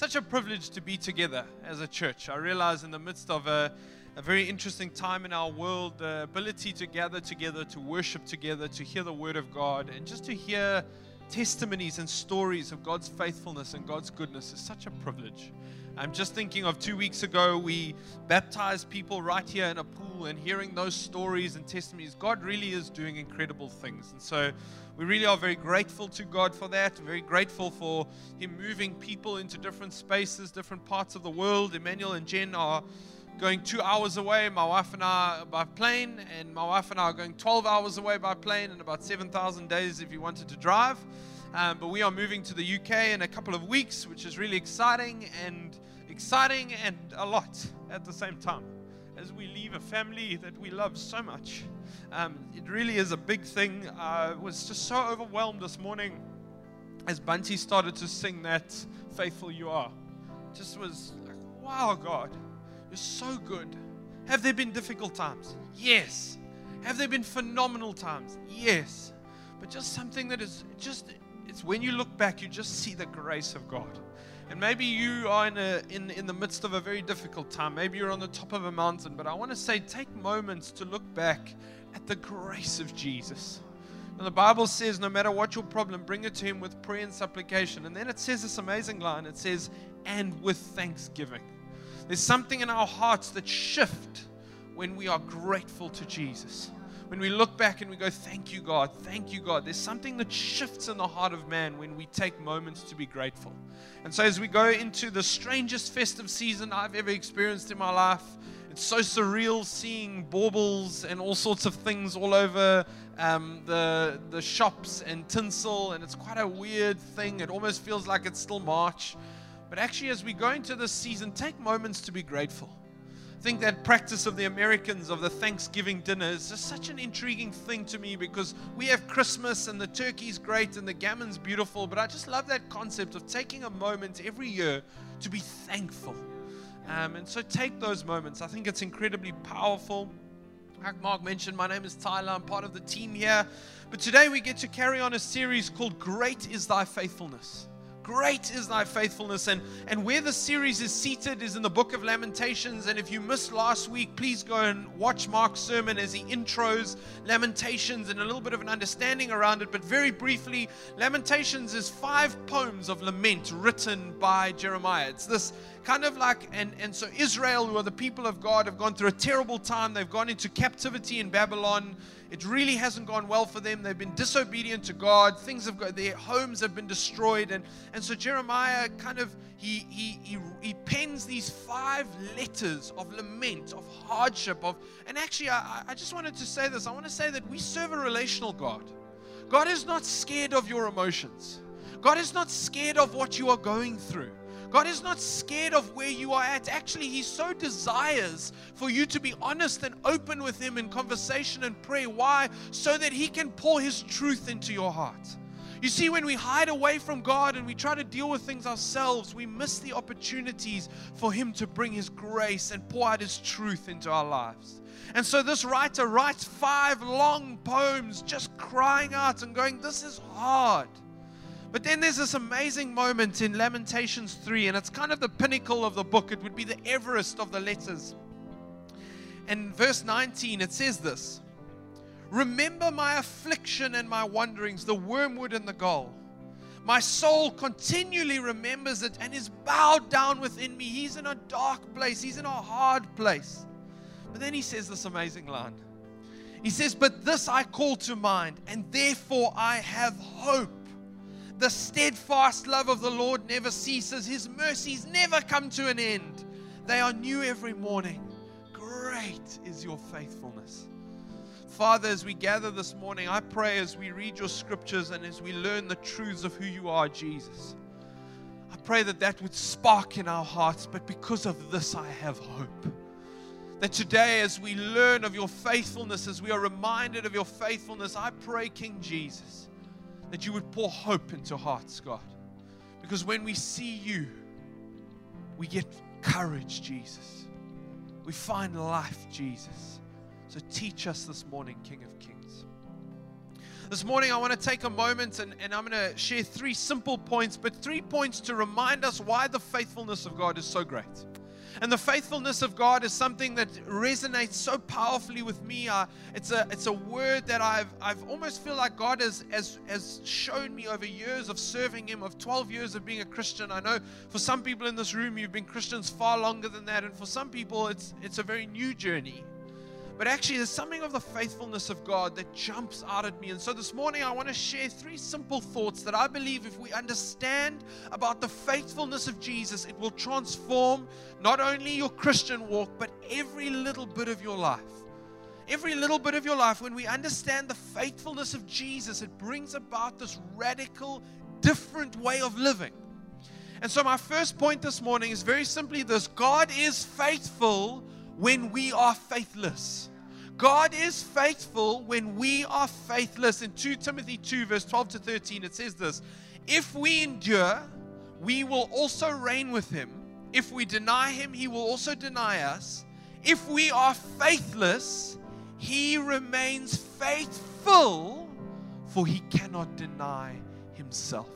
such a privilege to be together as a church. I realize in the midst of a, a very interesting time in our world, the ability to gather together, to worship together, to hear the word of God, and just to hear testimonies and stories of God's faithfulness and God's goodness is such a privilege. I'm just thinking of two weeks ago, we baptized people right here in a pool, and hearing those stories and testimonies, God really is doing incredible things. And so we really are very grateful to God for that, very grateful for Him moving people into different spaces, different parts of the world. Emmanuel and Jen are going two hours away, my wife and I by plane, and my wife and I are going 12 hours away by plane and about 7,000 days if you wanted to drive. Um, but we are moving to the UK in a couple of weeks, which is really exciting and exciting and a lot at the same time as we leave a family that we love so much. Um, it really is a big thing. I was just so overwhelmed this morning as Bunty started to sing that Faithful You Are. Just was like, wow, God, you're so good. Have there been difficult times? Yes. Have there been phenomenal times? Yes. But just something that is just it's when you look back, you just see the grace of God. And maybe you are in, a, in, in the midst of a very difficult time. Maybe you're on the top of a mountain. But I want to say, take moments to look back at the grace of Jesus. And the Bible says, no matter what your problem, bring it to Him with prayer and supplication. And then it says this amazing line it says, and with thanksgiving. There's something in our hearts that shift when we are grateful to Jesus when we look back and we go, Thank you, God, thank you, God, there's something that shifts in the heart of man when we take moments to be grateful. And so, as we go into the strangest festive season I've ever experienced in my life, it's so surreal seeing baubles and all sorts of things all over um, the, the shops and tinsel, and it's quite a weird thing. It almost feels like it's still March. But actually, as we go into this season, take moments to be grateful I think that practice of the Americans of the Thanksgiving dinner is just such an intriguing thing to me because we have Christmas and the turkey's great and the gammon's beautiful, but I just love that concept of taking a moment every year to be thankful. Um, and so take those moments. I think it's incredibly powerful. Like Mark mentioned, my name is Tyler. I'm part of the team here. But today we get to carry on a series called Great is Thy Faithfulness. Great is thy faithfulness. And, and where the series is seated is in the book of Lamentations. And if you missed last week, please go and watch Mark's sermon as he intros Lamentations and a little bit of an understanding around it. But very briefly, Lamentations is five poems of lament written by Jeremiah. It's this kind of like, and, and so Israel, who are the people of God, have gone through a terrible time. They've gone into captivity in Babylon. It really hasn't gone well for them. They've been disobedient to God. Things have got, their homes have been destroyed. And, and so Jeremiah kind of, he, he, he, he pens these five letters of lament, of hardship, of, and actually, I, I just wanted to say this. I want to say that we serve a relational God. God is not scared of your emotions. God is not scared of what you are going through. God is not scared of where you are at. Actually, He so desires for you to be honest and open with Him in conversation and prayer. Why? So that He can pour His truth into your heart. You see, when we hide away from God and we try to deal with things ourselves, we miss the opportunities for Him to bring His grace and pour out His truth into our lives. And so this writer writes five long poems just crying out and going, This is hard. But then there's this amazing moment in Lamentations 3, and it's kind of the pinnacle of the book. It would be the Everest of the letters. And verse 19, it says this Remember my affliction and my wanderings, the wormwood and the gall. My soul continually remembers it and is bowed down within me. He's in a dark place, he's in a hard place. But then he says this amazing line. He says, But this I call to mind, and therefore I have hope. The steadfast love of the Lord never ceases, His mercies never come to an end. They are new every morning. Great is your faithfulness. Father, as we gather this morning, I pray as we read your scriptures and as we learn the truths of who you are, Jesus, I pray that that would spark in our hearts. But because of this, I have hope. That today, as we learn of your faithfulness, as we are reminded of your faithfulness, I pray, King Jesus, that you would pour hope into hearts, God. Because when we see you, we get courage, Jesus. We find life, Jesus. So teach us this morning, King of Kings. This morning, I want to take a moment and, and I'm going to share three simple points, but three points to remind us why the faithfulness of God is so great. And the faithfulness of God is something that resonates so powerfully with me. Uh, it's a it's a word that I've I've almost feel like God has, has has shown me over years of serving Him, of 12 years of being a Christian. I know for some people in this room, you've been Christians far longer than that, and for some people, it's it's a very new journey. But actually, there's something of the faithfulness of God that jumps out at me. And so this morning, I want to share three simple thoughts that I believe if we understand about the faithfulness of Jesus, it will transform not only your Christian walk, but every little bit of your life. Every little bit of your life, when we understand the faithfulness of Jesus, it brings about this radical, different way of living. And so, my first point this morning is very simply this God is faithful when we are faithless. God is faithful when we are faithless. In 2 Timothy 2, verse 12 to 13, it says this If we endure, we will also reign with him. If we deny him, he will also deny us. If we are faithless, he remains faithful, for he cannot deny himself.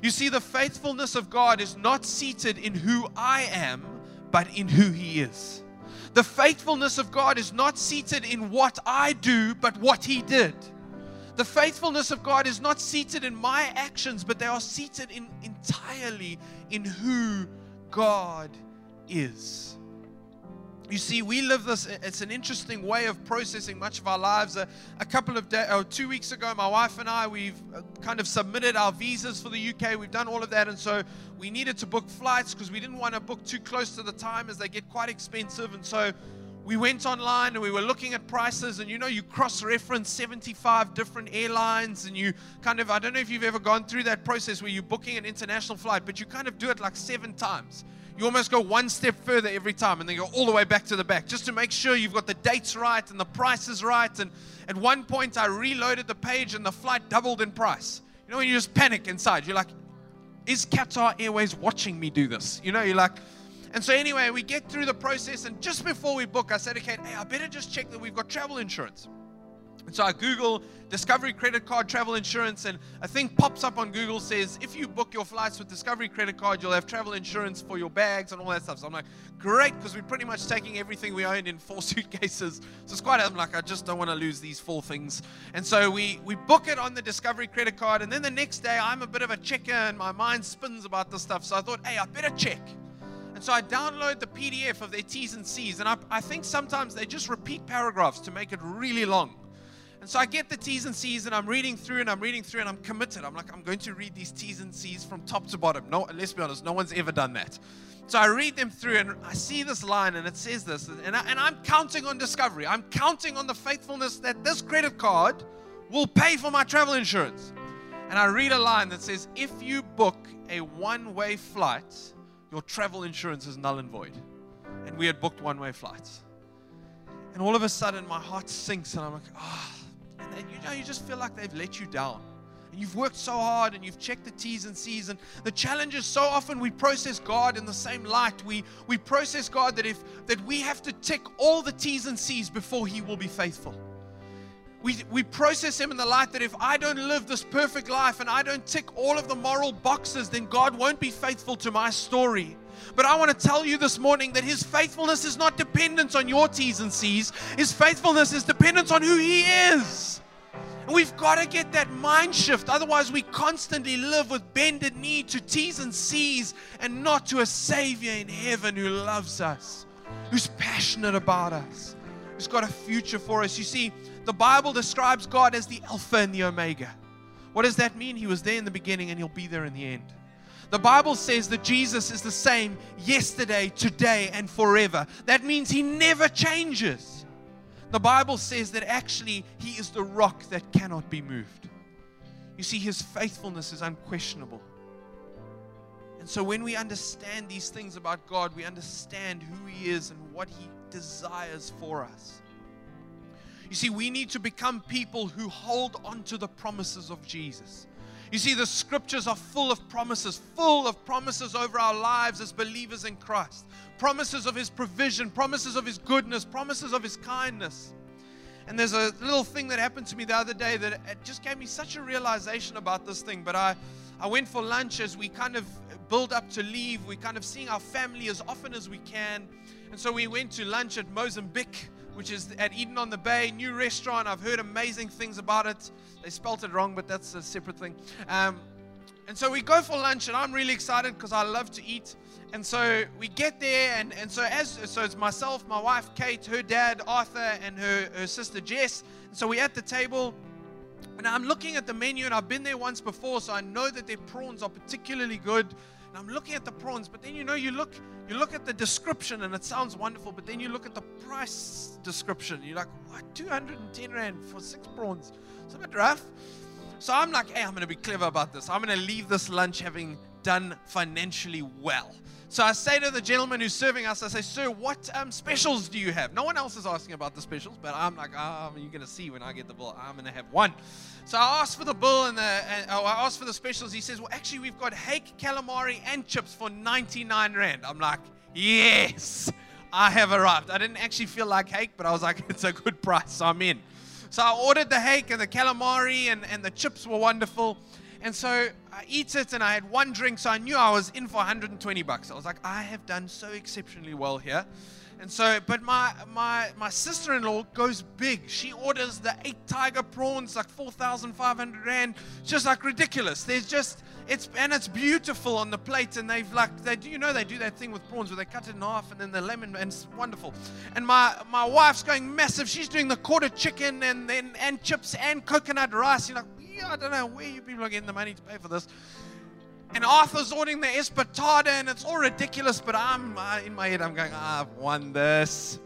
You see, the faithfulness of God is not seated in who I am, but in who he is. The faithfulness of God is not seated in what I do, but what He did. The faithfulness of God is not seated in my actions, but they are seated in entirely in who God is. You see, we live this, it's an interesting way of processing much of our lives. A, a couple of days, oh, two weeks ago, my wife and I, we've uh, kind of submitted our visas for the UK. We've done all of that. And so we needed to book flights because we didn't want to book too close to the time as they get quite expensive. And so we went online and we were looking at prices. And you know, you cross reference 75 different airlines. And you kind of, I don't know if you've ever gone through that process where you're booking an international flight, but you kind of do it like seven times you almost go one step further every time and then go all the way back to the back just to make sure you've got the dates right and the prices right. And at one point, I reloaded the page and the flight doubled in price. You know, when you just panic inside, you're like, is Qatar Airways watching me do this? You know, you're like, and so anyway, we get through the process, and just before we book, I said, okay, hey, I better just check that we've got travel insurance. And so I Google Discovery credit card travel insurance, and a thing pops up on Google says, if you book your flights with Discovery credit card, you'll have travel insurance for your bags and all that stuff. So I'm like, great, because we're pretty much taking everything we own in four suitcases. So it's quite, I'm like, I just don't want to lose these four things. And so we, we book it on the Discovery credit card, and then the next day I'm a bit of a checker, and my mind spins about this stuff. So I thought, hey, I better check. And so I download the PDF of their T's and C's, and I, I think sometimes they just repeat paragraphs to make it really long. And so I get the T's and C's and I'm reading through and I'm reading through and I'm committed. I'm like, I'm going to read these T's and C's from top to bottom. No, let's be honest, no one's ever done that. So I read them through and I see this line and it says this. And, I, and I'm counting on discovery. I'm counting on the faithfulness that this credit card will pay for my travel insurance. And I read a line that says, if you book a one way flight, your travel insurance is null and void. And we had booked one way flights. And all of a sudden, my heart sinks and I'm like, ah. Oh and, you know, you just feel like they've let you down. And you've worked so hard and you've checked the T's and C's. And the challenge is so often we process God in the same light. We, we process God that if that we have to tick all the T's and C's before He will be faithful. We, we process Him in the light that if I don't live this perfect life and I don't tick all of the moral boxes, then God won't be faithful to my story. But I want to tell you this morning that His faithfulness is not dependent on your T's and C's, His faithfulness is dependent on who He is. And we've got to get that mind shift. Otherwise, we constantly live with bended knee to T's and C's and not to a Savior in heaven who loves us, who's passionate about us, who's got a future for us. You see, the Bible describes God as the Alpha and the Omega. What does that mean? He was there in the beginning and He'll be there in the end. The Bible says that Jesus is the same yesterday, today, and forever. That means He never changes. The Bible says that actually He is the rock that cannot be moved. You see, His faithfulness is unquestionable. And so when we understand these things about God, we understand who He is and what He desires for us. You see, we need to become people who hold on to the promises of Jesus. You see, the scriptures are full of promises, full of promises over our lives as believers in Christ. Promises of His provision, promises of His goodness, promises of His kindness. And there's a little thing that happened to me the other day that it just gave me such a realization about this thing. But I, I went for lunch as we kind of build up to leave. We're kind of seeing our family as often as we can. And so we went to lunch at Mozambique, which is at Eden on the Bay, new restaurant. I've heard amazing things about it. They spelt it wrong, but that's a separate thing. Um, and so we go for lunch, and I'm really excited because I love to eat. And so we get there, and, and so as so it's myself, my wife Kate, her dad Arthur, and her, her sister Jess. And so we're at the table, and I'm looking at the menu, and I've been there once before, so I know that their prawns are particularly good. And I'm looking at the prawns, but then you know you look you look at the description, and it sounds wonderful, but then you look at the price description, you're like, what, 210 rand for six prawns? It's a bit rough. So I'm like, hey, I'm to be clever about this. I'm to leave this lunch having done financially well. So I say to the gentleman who's serving us, I say, Sir, what um, specials do you have? No one else is asking about the specials, but I'm like, oh, you're going to see when I get the bill. I'm going to have one. So I asked for the bill and, the, and oh, I asked for the specials. He says, Well, actually, we've got hake, calamari, and chips for 99 Rand. I'm like, Yes, I have arrived. I didn't actually feel like hake, but I was like, It's a good price, so I'm in. So I ordered the hake and the calamari, and, and the chips were wonderful. And so I eat it and I had one drink, so I knew I was in for 120 bucks. I was like, I have done so exceptionally well here. And so, but my my my sister-in-law goes big. She orders the eight tiger prawns, like 4,500 rand, just like ridiculous. There's just it's and it's beautiful on the plate, and they've like they do you know they do that thing with prawns where they cut it in half and then the lemon and it's wonderful. And my my wife's going massive. She's doing the quarter chicken and then and chips and coconut rice. You're like, I don't know where you people are getting the money to pay for this. And Arthur's ordering the espetada, and it's all ridiculous. But I'm uh, in my head, I'm going, ah, I've won this.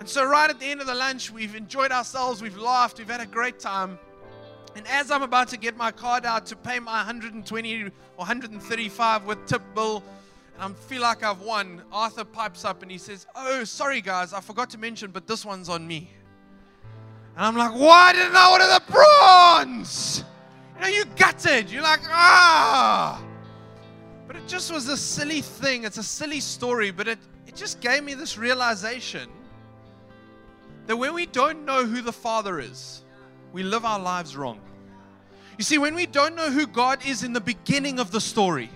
And so, right at the end of the lunch, we've enjoyed ourselves, we've laughed, we've had a great time. And as I'm about to get my card out to pay my 120 or 135 with tip bill, and I feel like I've won, Arthur pipes up and he says, Oh, sorry guys, I forgot to mention, but this one's on me. And I'm like, Why didn't I order the prawns? You know, you gutted. You're like, ah. But it just was a silly thing. It's a silly story, but it, it just gave me this realization that when we don't know who the Father is, we live our lives wrong. You see, when we don't know who God is in the beginning of the story,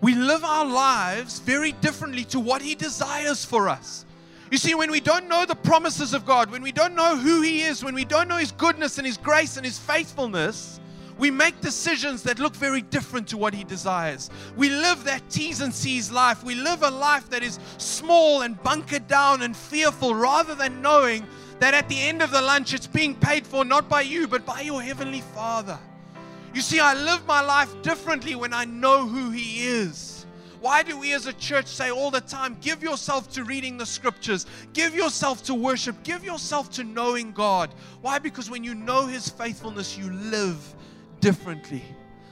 we live our lives very differently to what He desires for us. You see, when we don't know the promises of God, when we don't know who He is, when we don't know His goodness and His grace and His faithfulness, we make decisions that look very different to what He desires. We live that T's and C's life. We live a life that is small and bunkered down and fearful rather than knowing that at the end of the lunch it's being paid for not by you but by your Heavenly Father. You see, I live my life differently when I know who He is. Why do we as a church say all the time, give yourself to reading the scriptures, give yourself to worship, give yourself to knowing God? Why? Because when you know His faithfulness, you live differently.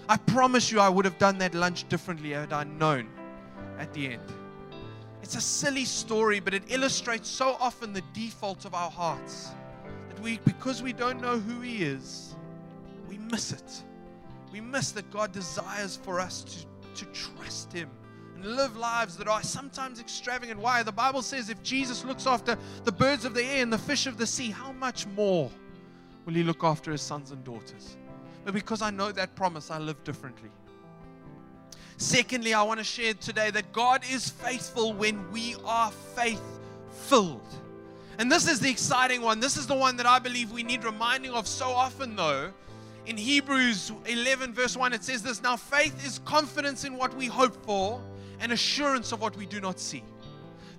I promise you, I would have done that lunch differently had I known at the end. It's a silly story, but it illustrates so often the default of our hearts. That we, because we don't know who He is, we miss it. We miss that God desires for us to, to trust Him live lives that are sometimes extravagant. Why? The Bible says if Jesus looks after the birds of the air and the fish of the sea, how much more will He look after His sons and daughters? but because I know that promise, I live differently. Secondly, I want to share today that God is faithful when we are faith filled. And this is the exciting one. This is the one that I believe we need reminding of so often, though. In Hebrews 11, verse 1, it says this Now faith is confidence in what we hope for and assurance of what we do not see.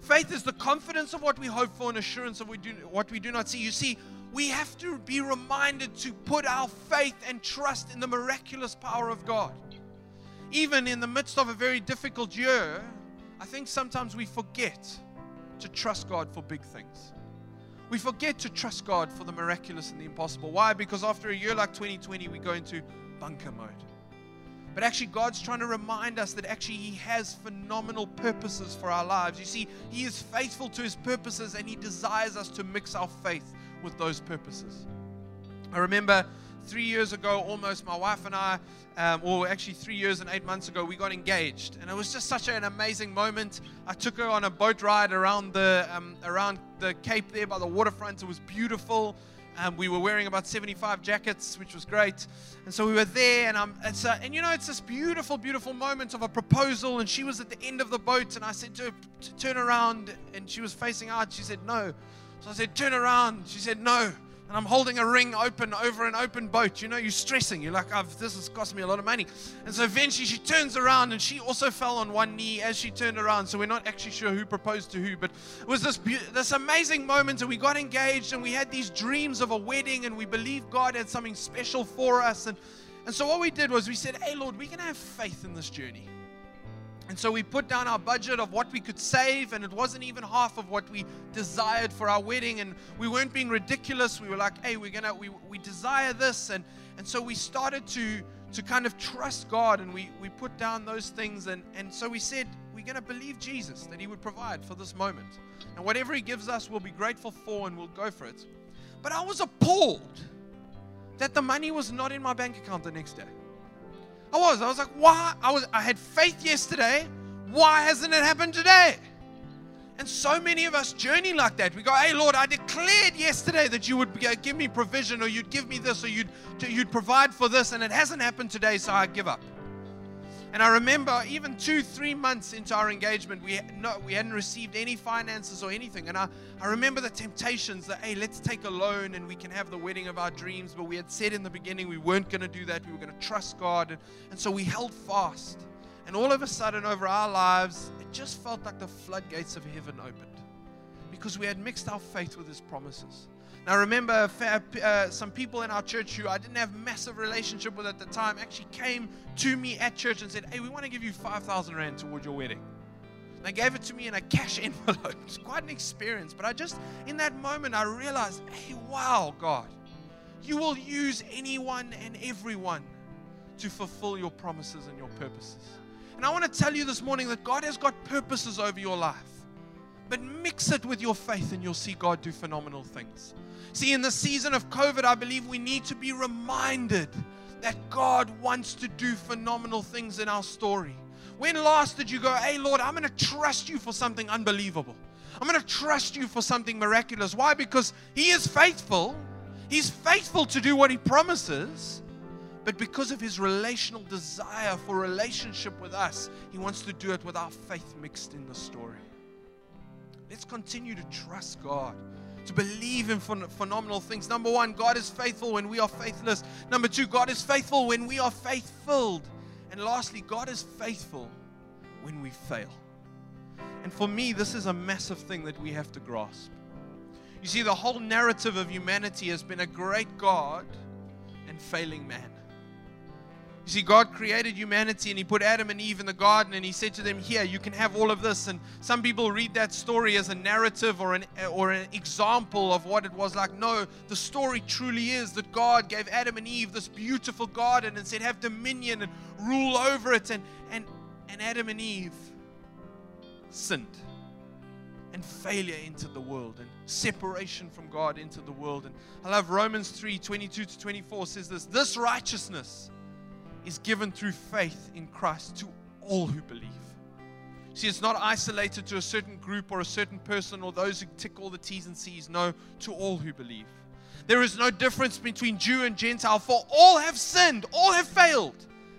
Faith is the confidence of what we hope for and assurance of what we do not see. You see, we have to be reminded to put our faith and trust in the miraculous power of God. Even in the midst of a very difficult year, I think sometimes we forget to trust God for big things. We forget to trust God for the miraculous and the impossible. Why? Because after a year like 2020, we go into bunker mode. But actually, God's trying to remind us that actually He has phenomenal purposes for our lives. You see, He is faithful to His purposes and He desires us to mix our faith with those purposes. I remember three years ago, almost, my wife and I, um, or actually three years and eight months ago, we got engaged, and it was just such an amazing moment. I took her on a boat ride around the um, around the Cape there by the waterfront. It was beautiful. Um, we were wearing about 75 jackets, which was great. And so we were there, and, um, it's, uh, and you know, it's this beautiful, beautiful moment of a proposal. And she was at the end of the boat, and I said to her, Turn around. And she was facing out. She said, No. So I said, Turn around. She said, No and I'm holding a ring open over an open boat. You know, you're stressing. You're like, oh, this has cost me a lot of money. And so eventually she turns around and she also fell on one knee as she turned around. So we're not actually sure who proposed to who, but it was this, this amazing moment. And we got engaged and we had these dreams of a wedding and we believed God had something special for us. And, and so what we did was we said, hey, Lord, we're going to have faith in this journey. And so we put down our budget of what we could save, and it wasn't even half of what we desired for our wedding. And we weren't being ridiculous. We were like, hey, we're gonna we, we desire this. And and so we started to to kind of trust God and we, we put down those things and, and so we said we're gonna believe Jesus that He would provide for this moment. And whatever He gives us, we'll be grateful for and we'll go for it. But I was appalled that the money was not in my bank account the next day. I was. I was like, why? I was. I had faith yesterday. Why hasn't it happened today? And so many of us journey like that. We go, hey, Lord, I declared yesterday that you would uh, give me provision or you'd give me this or you'd, you'd provide for this, and it hasn't happened today, so I give up. And I remember even two, three months into our engagement, we, we hadn't received any finances or anything. And I, I remember the temptations that, hey, let's take a loan and we can have the wedding of our dreams. But we had said in the beginning we weren't going to do that. We were going to trust God. And, and so we held fast. And all of a sudden, over our lives, it just felt like the floodgates of heaven opened because we had mixed our faith with His promises. I remember uh, some people in our church who I didn't have massive relationship with at the time actually came to me at church and said, "Hey, we want to give you five thousand rand toward your wedding." They gave it to me in a cash envelope. It's quite an experience, but I just in that moment I realized, "Hey, wow, God, you will use anyone and everyone to fulfill your promises and your purposes." And I want to tell you this morning that God has got purposes over your life. Mix it with your faith and you'll see God do phenomenal things. See, in the season of COVID, I believe we need to be reminded that God wants to do phenomenal things in our story. When last did you go, hey, Lord, I'm going to trust you for something unbelievable? I'm going to trust you for something miraculous. Why? Because He is faithful. He's faithful to do what He promises. But because of His relational desire for relationship with us, He wants to do it with our faith mixed in the story. Let's continue to trust God to believe in phenomenal things. Number one, God is faithful when we are faithless. Number two, God is faithful when we are faith filled. And lastly, God is faithful when we fail. And for me, this is a massive thing that we have to grasp. You see, the whole narrative of humanity has been a great God and failing man. You see, God created humanity and He put Adam and Eve in the garden and He said to them, Here, you can have all of this. And some people read that story as a narrative or an, or an example of what it was like. No, the story truly is that God gave Adam and Eve this beautiful garden and said, Have dominion and rule over it. And, and, and Adam and Eve sinned. And failure entered the world, and separation from God entered the world. And I love Romans 3 22 to 24 says this this righteousness is given through faith in Christ to all who believe. See, it's not isolated to a certain group or a certain person or those who tick all the T's and C's. No, to all who believe. There is no difference between Jew and Gentile, for all have sinned, all have failed,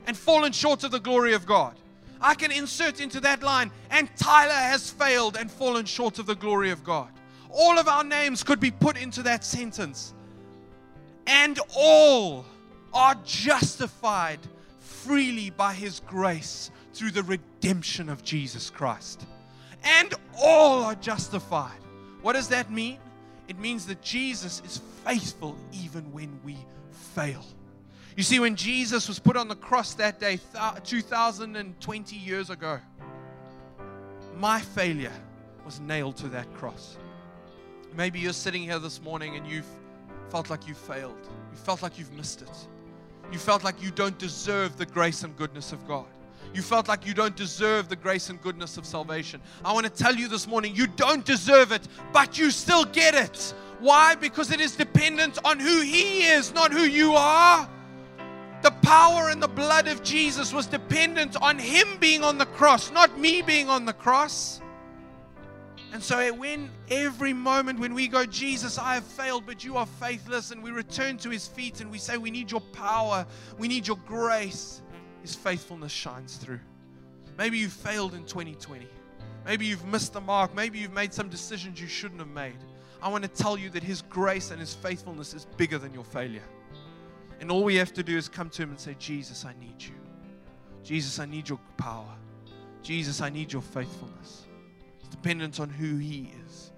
and fallen short of the glory of God. I can insert into that line, and Tyler has failed and fallen short of the glory of God. All of our names could be put into that sentence. And all are justified freely by His grace through the redemption of Jesus Christ. And all are justified. What does that mean? It means that Jesus is faithful even when we fail. You see, when Jesus was put on the cross that day, 2020 years ago, my failure was nailed to that cross. Maybe you're sitting here this morning and you've felt like you failed. You felt like you've missed it. You felt like you don't deserve the grace and goodness of God. You felt like you don't deserve the grace and goodness of salvation. I want to tell you this morning, you don't deserve it, but you still get it. Why? Because it is dependent on who He is, not who you are. The power and the blood of Jesus was dependent on Him being on the cross, not me being on the cross. And so, when every moment when we go, Jesus, I have failed, but you are faithless, and we return to his feet and we say, We need your power, we need your grace, his faithfulness shines through. Maybe you failed in 2020. Maybe you've missed the mark. Maybe you've made some decisions you shouldn't have made. I want to tell you that his grace and his faithfulness is bigger than your failure. And all we have to do is come to him and say, Jesus, I need you. Jesus, I need your power. Jesus, I need your faithfulness dependent on who He is.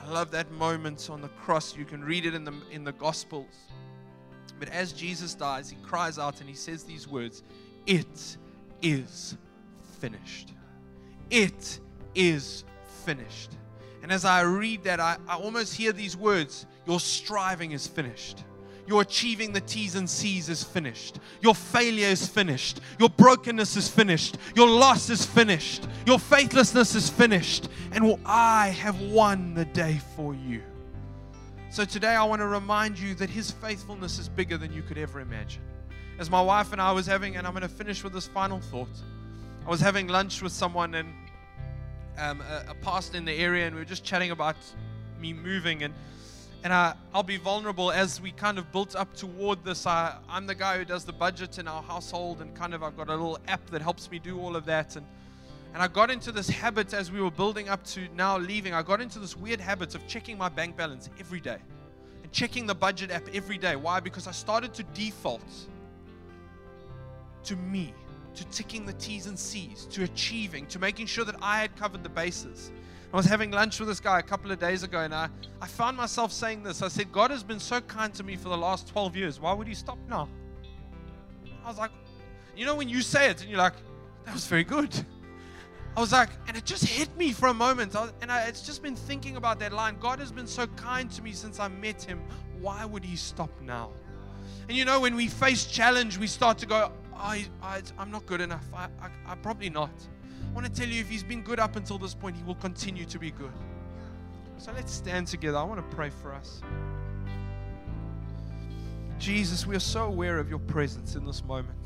I love that moment on the cross. You can read it in the, in the Gospels. But as Jesus dies, He cries out and He says these words It is finished. It is finished. And as I read that, I, I almost hear these words Your striving is finished. Your achieving the T's and C's is finished. Your failure is finished. Your brokenness is finished. Your loss is finished. Your faithlessness is finished. And I have won the day for you. So today I want to remind you that His faithfulness is bigger than you could ever imagine. As my wife and I was having, and I'm going to finish with this final thought. I was having lunch with someone and um, a, a pastor in the area, and we were just chatting about me moving and and I, I'll be vulnerable as we kind of built up toward this. I, I'm the guy who does the budget in our household, and kind of I've got a little app that helps me do all of that. And, and I got into this habit as we were building up to now leaving. I got into this weird habit of checking my bank balance every day and checking the budget app every day. Why? Because I started to default to me, to ticking the T's and C's, to achieving, to making sure that I had covered the bases. I was having lunch with this guy a couple of days ago, and I, I found myself saying this. I said, God has been so kind to me for the last 12 years. Why would he stop now? I was like, you know, when you say it, and you're like, that was very good. I was like, and it just hit me for a moment. I, and I, it's just been thinking about that line. God has been so kind to me since I met him. Why would he stop now? And you know, when we face challenge, we start to go, I, I, am not good enough. I, I, I'm probably not. I want to tell you if He's been good up until this point, He will continue to be good. So let's stand together. I want to pray for us. Jesus, we are so aware of your presence in this moment.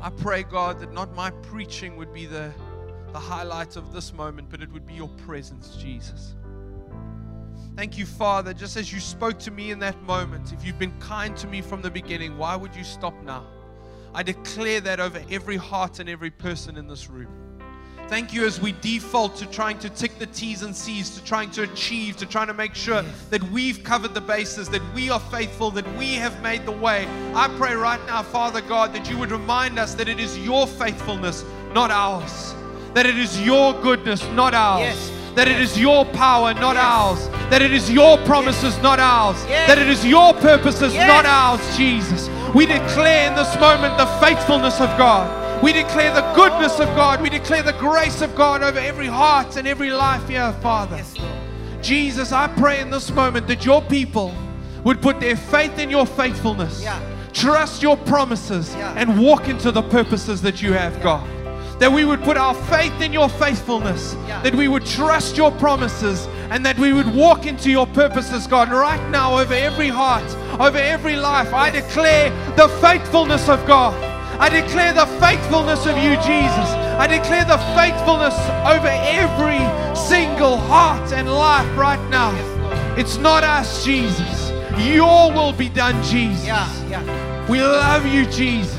I pray, God, that not my preaching would be the, the highlight of this moment, but it would be your presence, Jesus. Thank you, Father, just as you spoke to me in that moment. If you've been kind to me from the beginning, why would you stop now? I declare that over every heart and every person in this room. Thank you as we default to trying to tick the T's and C's, to trying to achieve, to trying to make sure that we've covered the bases, that we are faithful, that we have made the way. I pray right now, Father God, that you would remind us that it is your faithfulness, not ours. That it is your goodness, not ours. Yes. That it is your power, not yes. ours. That it is your promises, yes. not ours. That it is your purposes, not ours, Jesus. We declare in this moment the faithfulness of God. We declare the goodness of God. We declare the grace of God over every heart and every life here, Father. Yes, Jesus, I pray in this moment that your people would put their faith in your faithfulness, yeah. trust your promises, yeah. and walk into the purposes that you have, yeah. God that we would put our faith in your faithfulness, yeah. that we would trust your promises, and that we would walk into your purposes, God. Right now, over every heart, over every life, I declare the faithfulness of God. I declare the faithfulness of you, Jesus. I declare the faithfulness over every single heart and life right now. It's not us, Jesus. Your will be done, Jesus. We love you, Jesus.